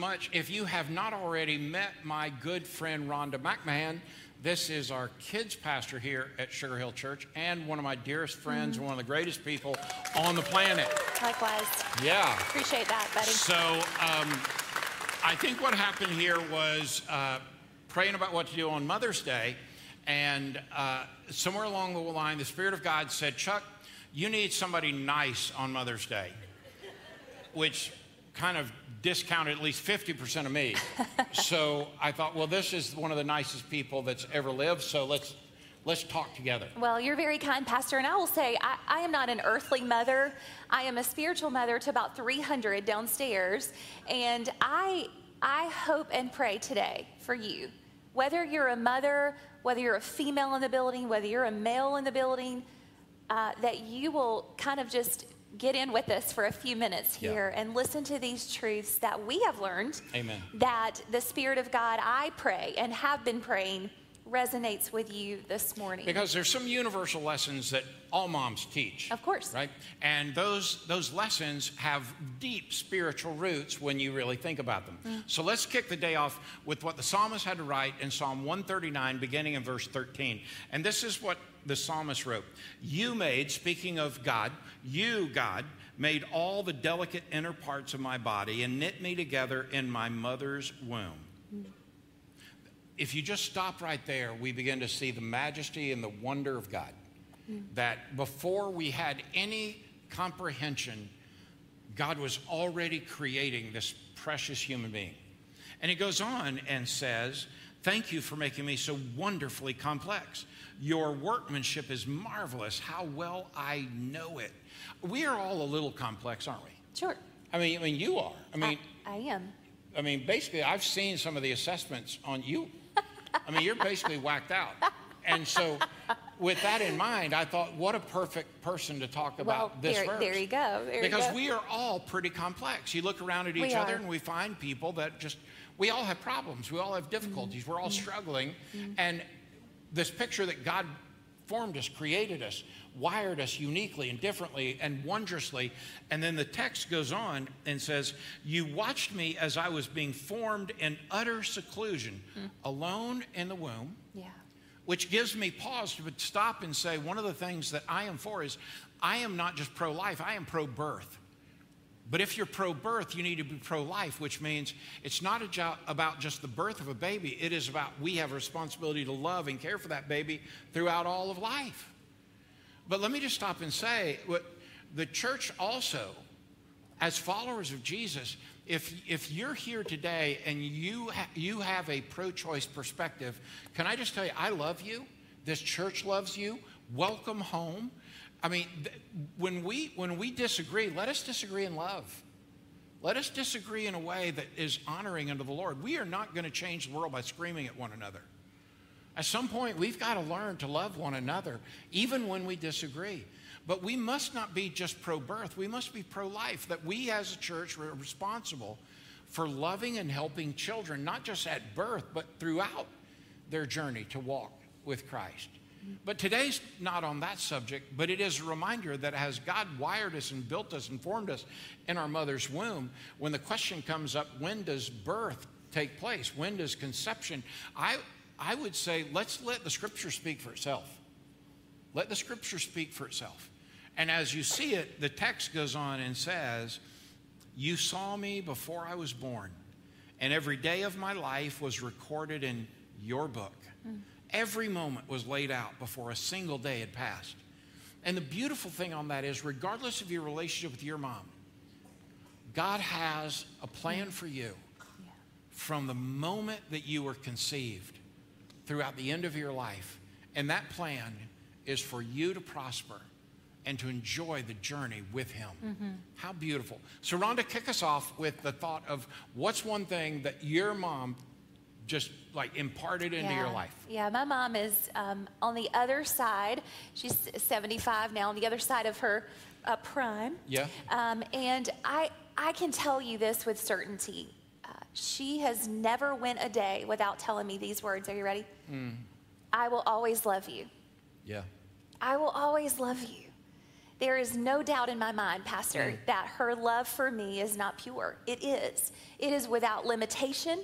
much. If you have not already met my good friend Rhonda McMahon, this is our kids pastor here at Sugar Hill Church and one of my dearest friends, mm-hmm. one of the greatest people on the planet. Likewise. Yeah. Appreciate that, buddy. So um, I think what happened here was uh, praying about what to do on Mother's Day, and uh, somewhere along the line, the Spirit of God said, Chuck, you need somebody nice on Mother's Day, which kind of discounted at least 50% of me. so I thought, well, this is one of the nicest people that's ever lived, so let's let's talk together. Well, you're very kind, Pastor. And I will say, I, I, am not an earthly mother. I am a spiritual mother to about 300 downstairs. And I, I hope and pray today for you, whether you're a mother, whether you're a female in the building, whether you're a male in the building, uh, that you will kind of just get in with us for a few minutes here yeah. and listen to these truths that we have learned. Amen. That the Spirit of God, I pray and have been praying, resonates with you this morning. Because there's some universal lessons that all moms teach. Of course. Right? And those those lessons have deep spiritual roots when you really think about them. Mm. So let's kick the day off with what the psalmist had to write in Psalm 139 beginning in verse 13. And this is what the psalmist wrote You made, speaking of God, you, God, made all the delicate inner parts of my body and knit me together in my mother's womb. If you just stop right there, we begin to see the majesty and the wonder of God. That before we had any comprehension, God was already creating this precious human being. And he goes on and says, Thank you for making me so wonderfully complex. Your workmanship is marvelous. How well I know it. We are all a little complex, aren't we? Sure. I mean, I mean, you are. I mean, I, I am. I mean, basically, I've seen some of the assessments on you. I mean, you're basically whacked out. And so, with that in mind, I thought, what a perfect person to talk about well, this there, verse. There you go. There because you go. we are all pretty complex. You look around at each we other are. and we find people that just, we all have problems. We all have difficulties. Mm-hmm. We're all struggling. Mm-hmm. And this picture that God formed us, created us, wired us uniquely and differently and wondrously. And then the text goes on and says, You watched me as I was being formed in utter seclusion, mm. alone in the womb. Yeah. Which gives me pause to stop and say, one of the things that I am for is I am not just pro life, I am pro birth. But if you're pro birth, you need to be pro life, which means it's not about just the birth of a baby. It is about we have a responsibility to love and care for that baby throughout all of life. But let me just stop and say what the church also, as followers of Jesus, if, if you're here today and you, ha- you have a pro choice perspective, can I just tell you, I love you. This church loves you. Welcome home. I mean, th- when we when we disagree, let us disagree in love. Let us disagree in a way that is honoring unto the Lord. We are not going to change the world by screaming at one another. At some point, we've got to learn to love one another, even when we disagree. But we must not be just pro birth, we must be pro life, that we as a church are responsible for loving and helping children, not just at birth, but throughout their journey to walk with Christ. But today's not on that subject, but it is a reminder that as God wired us and built us and formed us in our mother's womb, when the question comes up, when does birth take place? When does conception? I, I would say let's let the scripture speak for itself. Let the scripture speak for itself. And as you see it, the text goes on and says, You saw me before I was born, and every day of my life was recorded in your book. Mm. Every moment was laid out before a single day had passed. And the beautiful thing on that is, regardless of your relationship with your mom, God has a plan for you from the moment that you were conceived throughout the end of your life. And that plan is for you to prosper and to enjoy the journey with Him. Mm-hmm. How beautiful. So, Rhonda, kick us off with the thought of what's one thing that your mom just like imparted into yeah. your life? Yeah, my mom is um, on the other side. She's 75 now, on the other side of her uh, prime. Yeah. Um, and I, I can tell you this with certainty. Uh, she has never went a day without telling me these words. Are you ready? Mm. I will always love you. Yeah. I will always love you. There is no doubt in my mind, Pastor, Mm. that her love for me is not pure. It is. It is without limitation.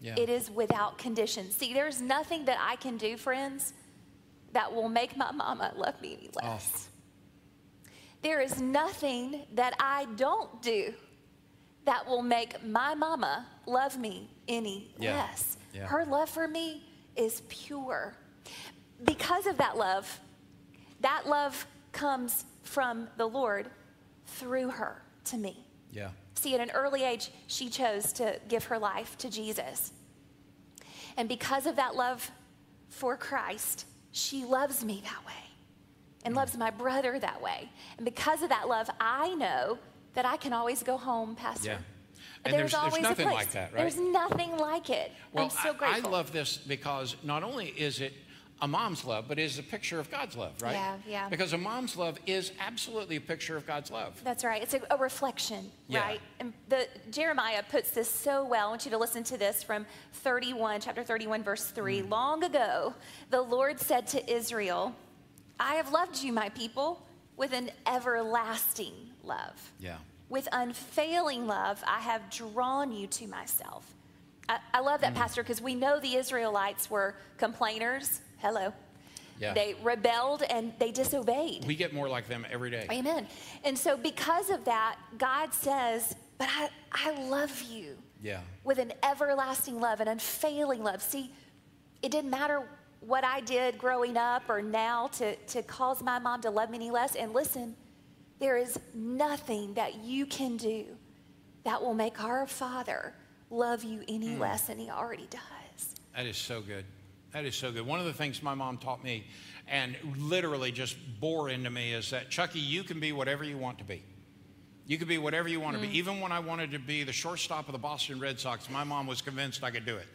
Yeah. It is without condition. See, there's nothing that I can do, friends, that will make my mama love me any Oh. less. There is nothing that I don't do that will make my mama love me any Yeah. less. Yeah. Her love for me is pure. Because of that love, that love comes from the Lord through her to me. Yeah. See, at an early age, she chose to give her life to Jesus. And because of that love for Christ, she loves me that way and loves my brother that way. And because of that love, I know that I can always go home, Pastor. Yeah. And there's- there's always nothing a place. like that, right? There's nothing like it. Well, I'm so I- grateful. I, love this because not only is it a mom's love, but it is a picture of God's love, right? Yeah, yeah. Because a mom's love is absolutely a picture of God's love. That's right. It's a, a reflection, Yeah. right? And the Jeremiah puts this so well. I want you to listen to this from 31, chapter 31, verse 3. Mm. Long ago, the Lord said to Israel, I have loved you, my people, with an everlasting love. Yeah. With unfailing love, I have drawn you to myself. I, I love Mm. that, Pastor, because we know the Israelites were complainers. Hello. Yeah. They rebelled and they disobeyed. We get more like them every day. Amen. And so, because of that, God says, But I, I love you Yeah. with an everlasting love, an unfailing love. See, it didn't matter what I did growing up or now to, to cause my mom to love me any less. And listen, there is nothing that you can do that will make our Father love you any Hmm. less than He already does. That is so good. That is so good. One of the things my mom taught me and literally just bore into me is that, Chucky, you can be whatever you want to be. You can be whatever you want to Mm. be. Even when I wanted to be the shortstop of the Boston Red Sox, my mom was convinced I could do it.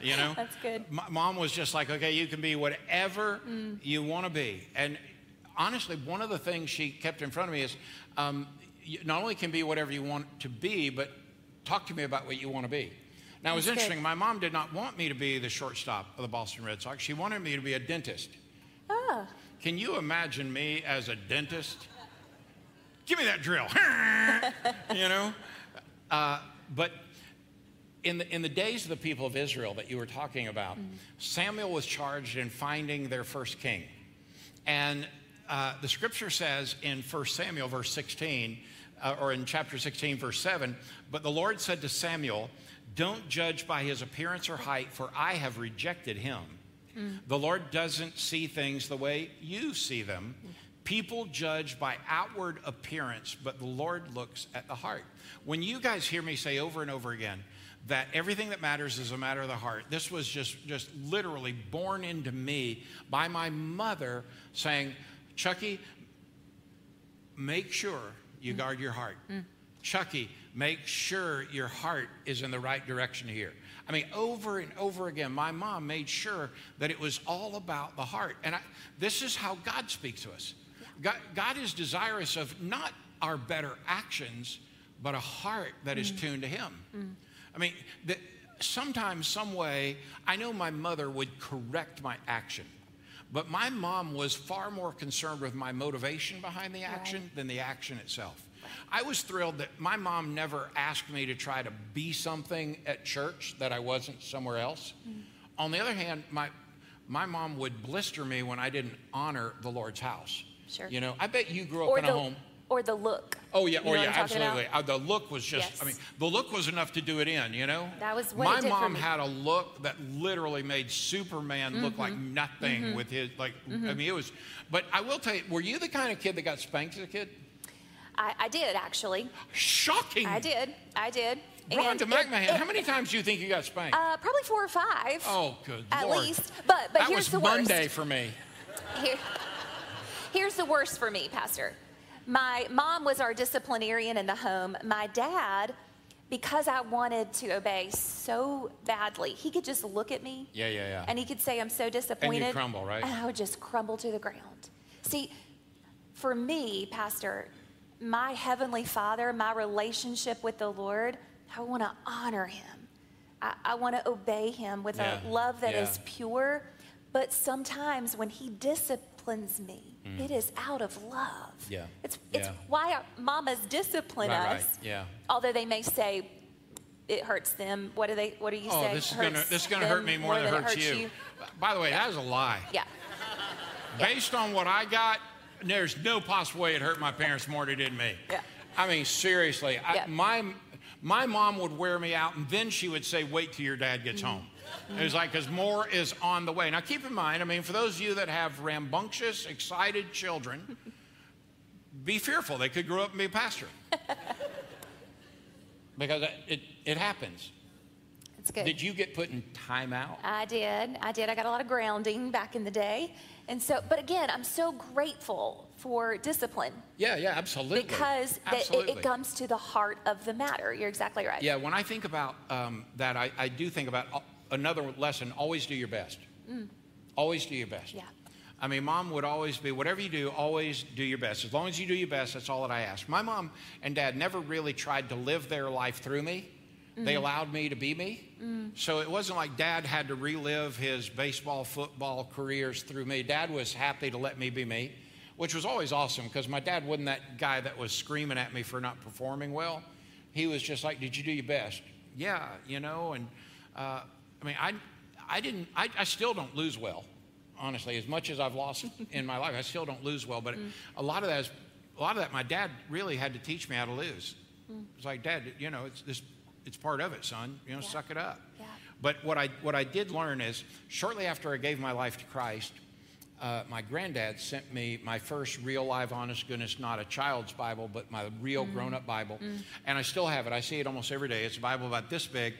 You know? That's good. My mom was just like, okay, you can be whatever Mm. you want to be. And honestly, one of the things she kept in front of me is um, you not only can be whatever you want to be, but talk to me about what you want to be. Now, it was That's good. interesting. My mom did not want me to be the shortstop of the Boston Red Sox. She wanted me to be a dentist. Ah, Can you imagine me as a dentist? Give me that drill. you know? Uh, but in the, in the days of the people of Israel that you were talking about, Samuel was charged in finding their first king. And uh, the scripture says in 1 Samuel, verse 16, uh, or in chapter 16, verse 7, but the Lord said to Samuel, Don't judge by his appearance or height, for I have rejected him. Mm. The Lord doesn't see things the way you see them. People judge by outward appearance, but the Lord looks at the heart. When you guys hear me say over and over again that everything that matters is a matter of the heart, this was just, just literally born into me by my mother saying, Chucky, make sure you mm. guard your heart. Mm. Chucky, make sure your heart is in the right direction here. I mean, over and over again, my mom made sure that it was all about the heart. And I, this is how God speaks to us. God, God is desirous of not our better actions, but a heart that is mm. tuned to Him. Mm. I mean, the, sometimes, some way, I know my mother would correct my action. But my mom was far more concerned with my motivation behind the action than the action itself. I was thrilled that my mom never asked me to try to be something at church that I wasn't somewhere else. On the other hand, my, my mom would blister me when I didn't honor the Lord's house. Sure. You know, I bet you grew up or in the, a home. or the look. Oh yeah, You oh yeah, I'm talking about? absolutely. Uh, the look was just. I mean, the look was enough to do it in. You know. That was what my it did for mom had a look that literally made Superman look like Mm-hmm. nothing with his like. I mean, it was. But I will tell you, were you the kind of kid that got spanked as a kid? I, I did actually. Shocking. I did. I did. Rhonda McMahon, how many times do you think you got spanked? Uh, probably four or five. oh, good at lord. least. But but that here's was the Monday for me. Here, here's the worst for me, Pastor. My mom was our disciplinarian in the home. My dad, because I wanted to obey so badly, he could just look at me. Yeah, yeah, yeah. And he could say, I'm so disappointed. And you crumble, right? And I would just crumble to the ground. See, for me, Pastor, my Heavenly Father, my relationship with the Lord, I want to honor Him. I, I want to obey Him with Yeah, a love that is yeah. pure. But sometimes when he disciplines me, it is out of love. Mm. Yeah. It's, it's Yeah. why our mamas discipline Right, us. right. Yeah. Although they may say it hurts them. What do they? What do you Oh, say? this is gonna this is gonna hurt me more, than, it hurts, hurts you. By the way, that is a lie. Yeah. Based on what I got, there's no possible way it hurt my parents more than it did me. Yeah. I mean, seriously, I, my my mom would wear me out, and then she would say, "Wait till your dad gets mm-hmm. home." It was like, because more is on the way. Now, keep in mind, I mean, for those of you that have rambunctious, excited children, be fearful. They could grow up and be a pastor. because it, it, it happens. It's good. Did you get put in timeout? I did. I did. I got a lot of grounding back in the day. And so, but again, I'm so grateful for discipline Yeah, yeah, absolutely. because that it, it comes to the heart of the matter. You're exactly right. Yeah, when I think about um, that, I, I do think about uh, another lesson always do your best. Always do your best. Mm. Yeah. I mean, mom would always be, whatever you do, always do your best. As long as you do your best, that's all that I ask. My mom and dad never really tried to live their life through me. They Mm. allowed me to be me. So it wasn't like dad had to relive his baseball, football careers through me. Dad was happy to let me be me, which was always awesome because my dad wasn't that guy that was screaming at me for not performing well. He was just like, Did you do your best? Yeah, you know, and uh, I mean, I, I didn't, I, I still don't lose well, honestly. As much as I've lost in my life, I still don't lose well. But a lot of that is, a lot of that, my dad really had to teach me how to lose. It's like, Dad, you know, it's this, it's part of it, son. You know, Yeah. suck it up. Yeah. But what I, what I did learn is shortly after I gave my life to Christ, uh, my granddad sent me my first real, live, honest goodness, not a child's Bible, but my real mm. grown up Bible. Mm. And I still have it. I see it almost every day. It's a Bible about this big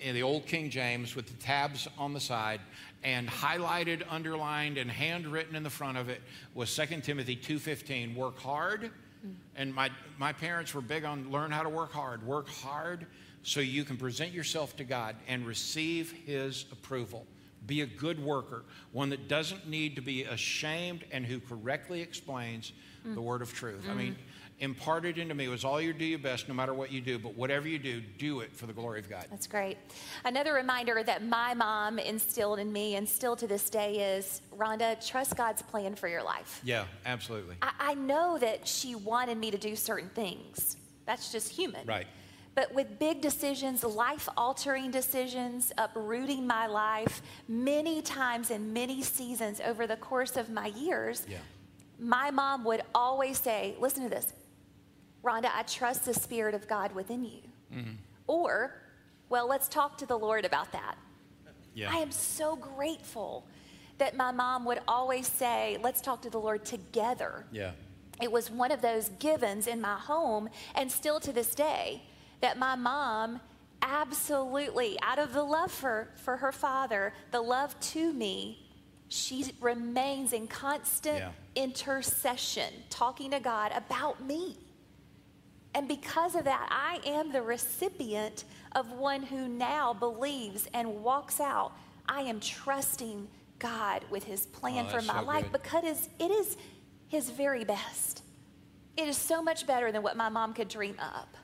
in the old King James with the tabs on the side. And highlighted, underlined, and handwritten in the front of it was 2 Timothy 2.15, work hard. Mm. And my, my parents were big on learn how to work hard. Work hard so you can present yourself to God and receive His approval. Be a good worker, one that doesn't need to be ashamed and who correctly explains the word of truth. I mean, mm-hmm. imparted into me was all you do your best no matter what you do, but whatever you do, do it for the glory of God. That's great. Another reminder that my mom instilled in me and still to this day is Rhonda, trust God's plan for your life. Yeah, absolutely. I, I know that she wanted me to do certain things. That's just human. Right. But with big decisions, life altering decisions, uprooting my life, many times in many seasons over the course of my years, Yeah. my mom would always say, Listen to this, Rhonda, I trust the Spirit of God within you. Mm-hmm. Or, well, let's talk to the Lord about that. Yeah. I am so grateful that my mom would always say, Let's talk to the Lord together yeah. it was one of those givens in my home and still to this day that my mom absolutely out of the love for, for her father the love to me she remains in constant Yeah. intercession talking to god about me and because of that i am the recipient of one who now believes and walks out i am trusting god with his plan Oh, for my so life good. because it is his very best it is so much better than what my mom could dream up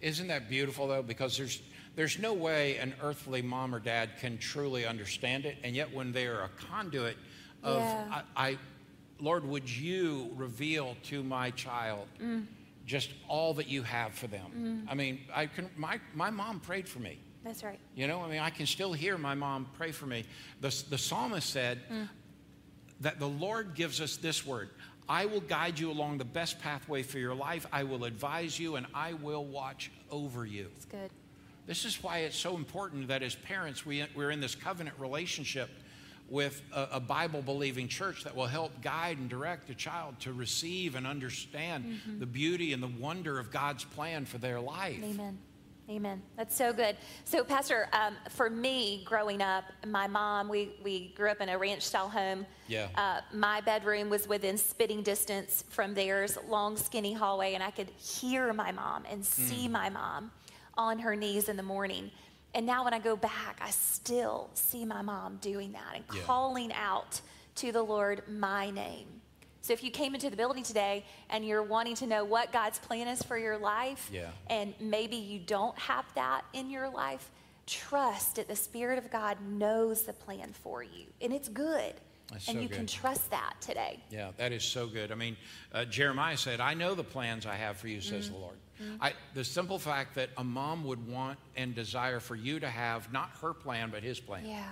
Isn't that beautiful though? Because there's there's no way an earthly mom or dad can truly understand it, and yet when they are a conduit of Yeah. I, I, Lord, would you reveal to my child mm. just all that you have for them? Mm. I mean, I can. My my mom prayed for me. that's right You know, I mean, I can still hear my mom pray for me. The, the psalmist said mm. that the Lord gives us this word I will guide you along the best pathway for your life. I will advise you and I will watch over you. it's good This is why it's so important that as parents, we, we're in this covenant relationship with a, a Bible believing church that will help guide and direct the child to receive and understand mm-hmm. the beauty and the wonder of God's plan for their life. Amen. Amen. That's so good. So, Pastor, um, for me, growing up, my mom, we, we grew up in a ranch style home. Yeah. Uh, my bedroom was within spitting distance from theirs, long, skinny hallway, and I could hear my mom and see Mm. my mom on her knees in the morning. And now, when I go back, I still see my mom doing that and Yeah. calling out to the Lord my name. So, if you came into the building today and you're wanting to know what God's plan is for your life, Yeah. and maybe you don't have that in your life, trust that the Spirit of God knows the plan for you, and it's good. That's and so you can trust that today. Yeah, that is so good. I mean, uh, Jeremiah said, I know the plans I have for you, says Mm-hmm. the Lord. I, the simple fact that a mom would want and desire for you to have not her plan, but his plan. Yeah.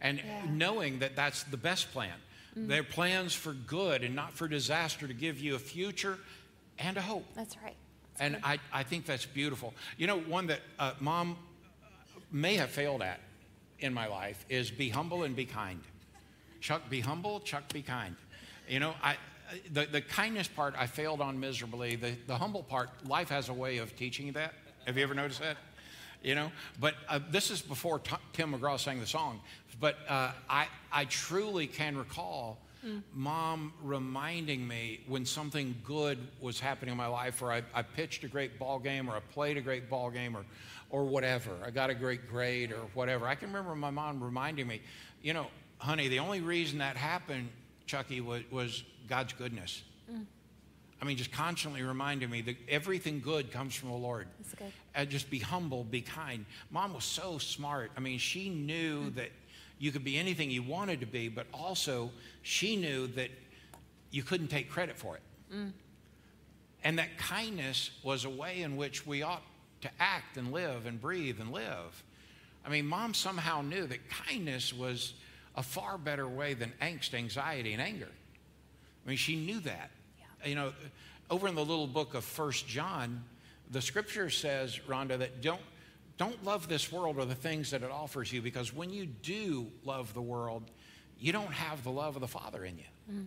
And Yeah. knowing that that's the best plan. They're plans for good and not for disaster to give you a future and a hope. That's right. And I, I think that's beautiful. You know, one that uh, mom may have failed at in my life is be humble and be kind. Chuck, be humble. Chuck, be kind. You know, I, the, the kindness part I failed on miserably. The, the humble part, life has a way of teaching you that. Have you ever noticed that? You know, but uh, this is before T- Tim McGraw sang the song. But uh, I, I truly can recall mom reminding me when something good was happening in my life, or I, I pitched a great ball game, or I played a great ball game, or, or whatever. I got a great grade, or whatever. I can remember my mom reminding me, you know, honey, the only reason that happened, Chucky, was, was God's goodness. I mean, just constantly reminding me that everything good comes from the Lord. That's good. And just be humble, be kind. Mom was so smart. I mean, she knew Mm. that you could be anything you wanted to be, but also she knew that you couldn't take credit for it. Mm. And that kindness was a way in which we ought to act and live and breathe and live. I mean, mom somehow knew that kindness was a far better way than angst, anxiety, and anger. I mean, she knew that. You know, over in the little book of First John, the scripture says, Rhonda, that don't don't love this world or the things that it offers you, because when you do love the world, you don't have the love of the Father in you.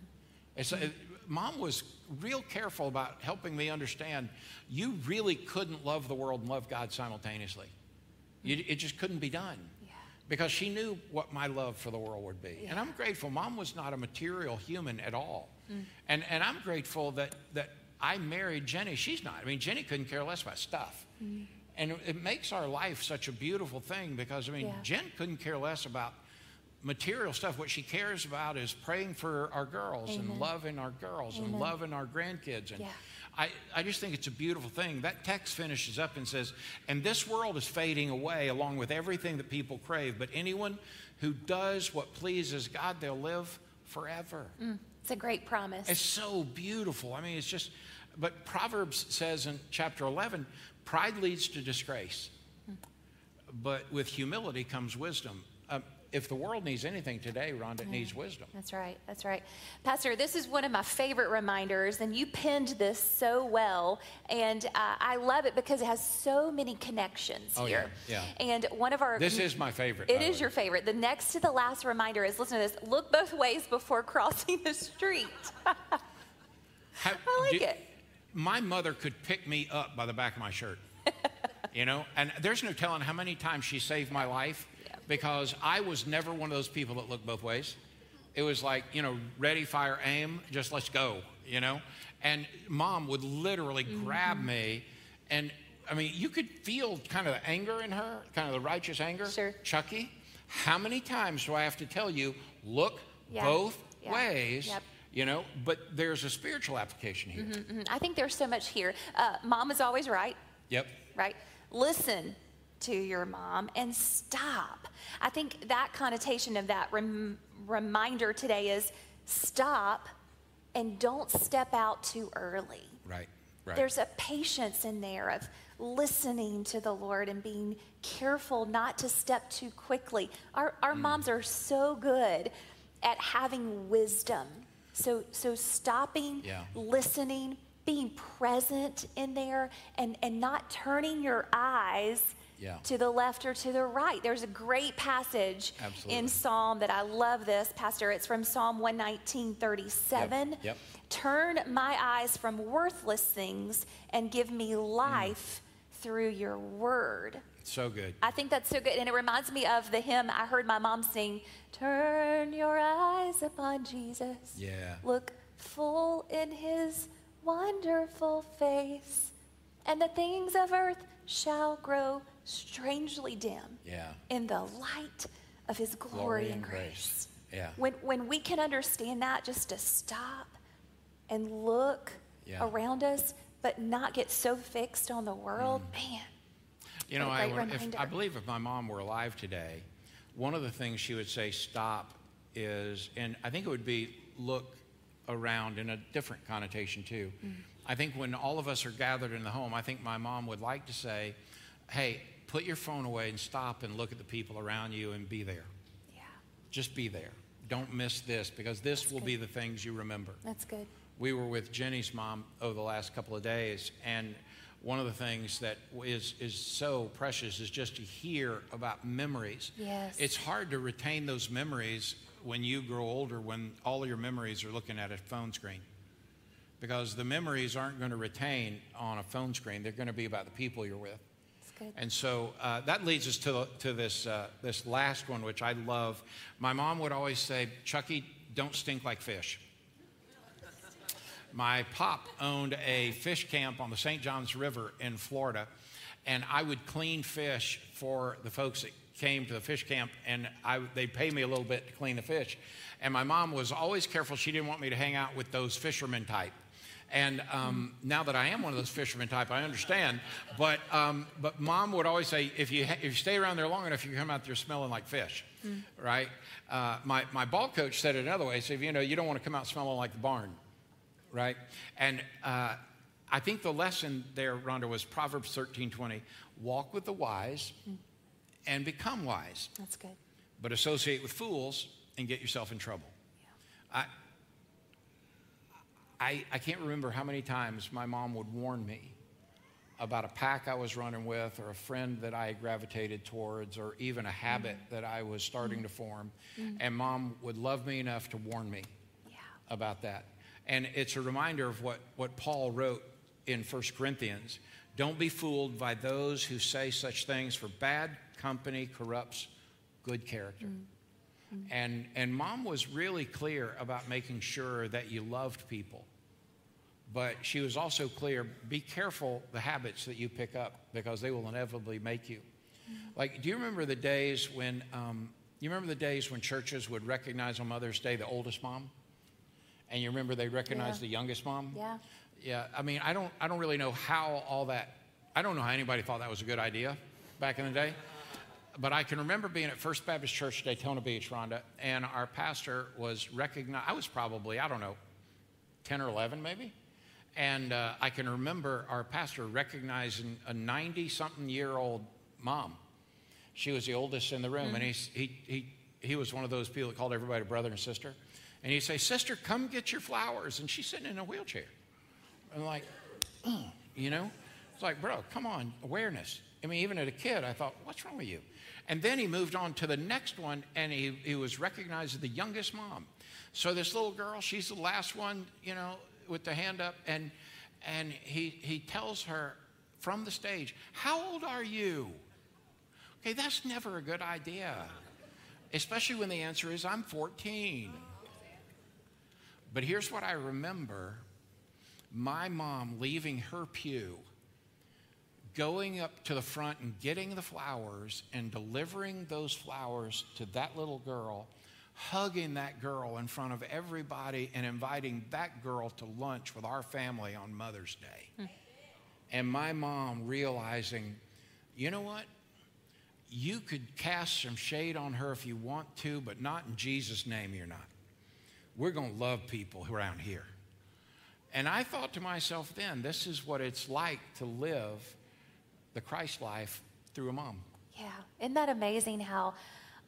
It's, uh, Mom was real careful about helping me understand you really couldn't love the world and love God simultaneously. You, it just couldn't be done Yeah. because she knew what my love for the world would be. And I'm grateful. Mom was not a material human at all. Mm. And, and I'm grateful that, that I married Jenny. She's not. I mean, Jenny couldn't care less about stuff. Mm. And it- makes our life such a beautiful thing because, I mean, Yeah. Jen couldn't care less about material stuff. What she cares about is praying for our girls and loving our girls and loving our grandkids. And Yeah. I, I just think it's a beautiful thing. That text finishes up and says, And this world is fading away along with everything that people crave, but anyone who does what pleases God, they'll live forever. It's a great promise. It's so beautiful. I mean, it's just, but Proverbs says in chapter 11 pride leads to disgrace, but with humility comes wisdom. Um, if the world needs anything today, Rhonda, it needs wisdom. That's right. That's right. Pastor, this is one of my favorite reminders, and you pinned this so well. And uh, I love it because it has so many connections Oh, here. yeah, And one of our. This is my favorite. It is way. your favorite. The next to the last reminder is listen to this look both ways before crossing the street. How- I like do- it. My mother could pick me up by the back of my shirt. you know, and there's no telling how many times she saved my life because I was never one of those people that looked both ways. It was like, you know, ready, fire, aim, just let's go, you know? And mom would literally Mm-hmm. grab me and I mean, you could feel kind of the anger in her, kind of the righteous anger. Sure. Chucky, how many times do I have to tell you, look Yeah. both Yeah. ways? Yep. You know, but there's a spiritual application here. Mhm. I think there's so much here. Uh, mom is always right. Yep. right? Listen to your mom and stop. I think that connotation of that rem- reminder today is stop and don't step out too early. Right. Right. There's a patience in there of listening to the Lord and being careful not to step too quickly. Our, our Mm. moms are so good at having wisdom. So, so stopping, Yeah. listening, being present in there, and, and not turning your eyes Yeah. to the left or to the right. There's a great passage Absolutely. in Psalm that I love this, Pastor. It's from Psalm 119, 37. Yep, yep. Turn my eyes from worthless things and give me Mm. life through your word. so good. I think that's so good. And it reminds me of the hymn I heard my mom sing Turn your eyes upon Jesus. Yeah. Look full in his wonderful face, and the things of earth shall grow strangely dim Yeah. in the light of his glory, and grace. Yeah. When, when we can understand that, just to stop and look Yeah. around us, but not get so fixed on the world, Mm. man. You know, What a I, great would- if. I believe if my mom were alive today, one of the things she would say stop is, and I think it would be look around in a different connotation too. Mm. I think when all of us are gathered in the home, I think my mom would like to say, hey, put your phone away and stop and look at the people around you and be there. Yeah, Just be there. Don't miss this because this will be the things you remember. that's good. We were with Jenny's mom over the last couple of days, and one of the things that is, is so precious is just to hear about memories. Yes. It's hard to retain those memories when you grow older, when all your memories are looking at a phone screen. Because the memories aren't going to retain on a phone screen, they're going to be about the people you're with. And so uh, that leads us to, to this, uh, this last one, which I love. My mom would always say, Chucky, don't stink like fish. My pop owned a fish camp on the St. Johns River in Florida, and I would clean fish for the folks that came to the fish camp, and I, they'd pay me a little bit to clean the fish. And my mom was always careful; she didn't want me to hang out with those fishermen type. And um, now that I am one of those fishermen type, I understand. But um, but mom would always say, if you ha- if you stay around there long enough, you come out there smelling like fish, right? Uh, my my ball coach said it another way. He said, you know, you don't want to come out smelling like the barn right? And uh, I think the lesson there, Rhonda, was Proverbs 13 20. Walk with the wise and become wise, That's good. but associate with fools and get yourself in trouble. I, I, I can't remember how many times my mom would warn me about a pack I was running with, or a friend that I gravitated towards, or even a habit mm-hmm. that I was starting to mm-hmm. form. Mm-hmm. And mom would love me enough to warn me Yeah. about that. And it's a reminder of what, what Paul wrote in 1 Corinthians. Don't be fooled by those who say such things, for bad company corrupts good character. Mm. Mm. And, and mom was really clear about making sure that you loved people. But she was also clear be careful the habits that you pick up because they will inevitably make you. Mm. Like, do you remember the days when, um, you remember the days when churches would recognize on Mother's Day the oldest mom? And you remember they recognized Yeah. the youngest mom? Yeah. Yeah, I mean, I don't, I don't really know how all that, I don't know how anybody thought that was a good idea back in the day. But I can remember being at First Baptist Church, Daytona Beach, Rhonda, and our pastor was recognized, I was probably, I don't know, 10 or 11 maybe. And uh, I can remember our pastor recognizing a 90 something year old mom. She was the oldest in the room, and he's, he, he, he was one of those people that called everybody brother and sister. And he'd say, Sister, come get your flowers. And she's sitting in a wheelchair. I'm like, "Oh," you know? It's like, bro, come on, awareness. I mean, even as a kid, I thought, what's wrong with you? And then he moved on to the next one, and he, he was recognized as the youngest mom. So this little girl, she's the last one, you know, with the hand up, and, and he, he tells her from the stage, How old are you? Okay, that's never a good idea, especially when the answer is, I'm 14. But here's what I remember my mom leaving her pew, going up to the front and getting the flowers and delivering those flowers to that little girl, hugging that girl in front of everybody and inviting that girl to lunch with our family on Mother's Day. Hmm. And my mom realizing, you know what? You could cast some shade on her if you want to, but not in Jesus' name, you're not. We're going to love people around here. And I thought to myself then, this is what it's like to live the Christ life through a mom. Yeah. Isn't that amazing how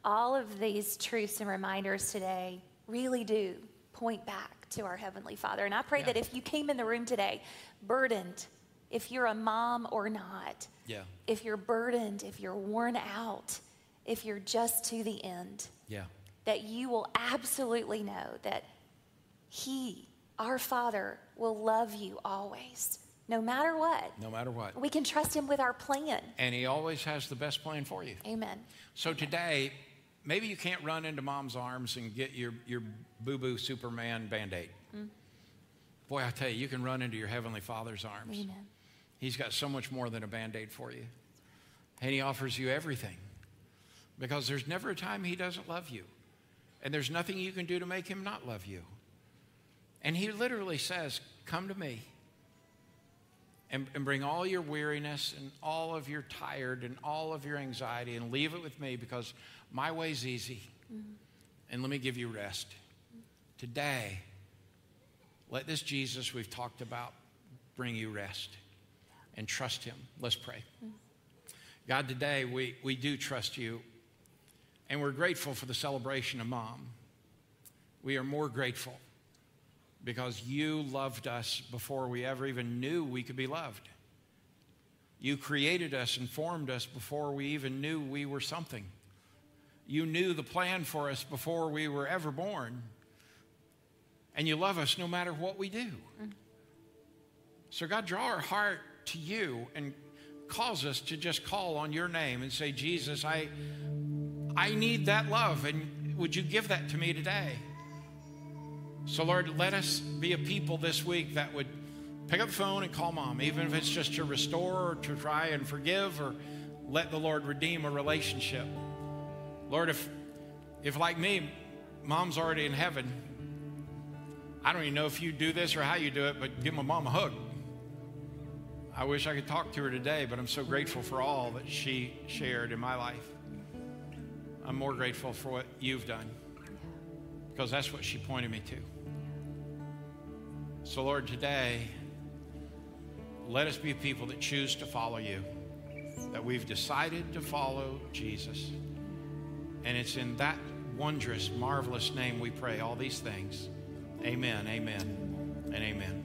all of these truths and reminders today really do point back to our Heavenly Father? And I pray Yeah. that if you came in the room today burdened, if you're a mom or not, Yeah. if you're burdened, if you're worn out, if you're just to the end, Yeah. that you will absolutely know that He, our Father, will love you always, no matter what. No matter what. We can trust Him with our plan. And he always has the best plan for you. Amen. So today, maybe you can't run into mom's arms and get your, your boo boo Superman band aid. Mm. Boy, I tell you, you can run into your Heavenly Father's arms. Amen. He's got so much more than a band aid for you. And He offers you everything because there's never a time He doesn't love you. And there's nothing you can do to make Him not love you. And He literally says, Come to me and, and bring all your weariness and all of your tired and all of your anxiety and leave it with me because my way's easy. Mm-hmm. And let me give you rest. Today, let this Jesus we've talked about bring you rest and trust him. Let's pray. Mm-hmm. God, today we, we do trust you and we're grateful for the celebration of mom. We are more grateful because you loved us before we ever even knew we could be loved. You created us and formed us before we even knew we were something. You knew the plan for us before we were ever born. And you love us no matter what we do. So, God, draw our heart to you and cause us to just call on your name and say, Jesus, I, I need that love. And would you give that to me today? So, Lord, let us be a people this week that would pick up the phone and call mom, even if it's just to restore or to try and forgive or let the Lord redeem a relationship. Lord, if, if like me, mom's already in heaven, I don't even know if you do this or how you do it, but give my mom a hug. I wish I could talk to her today, but I'm so grateful for all that she shared in my life. I'm more grateful for what you've done because that's what she pointed me to. So, Lord, today, let us be people that choose to follow you, that we've decided to follow Jesus. And it's in that wondrous, marvelous name we pray all these things. Amen, amen, and amen.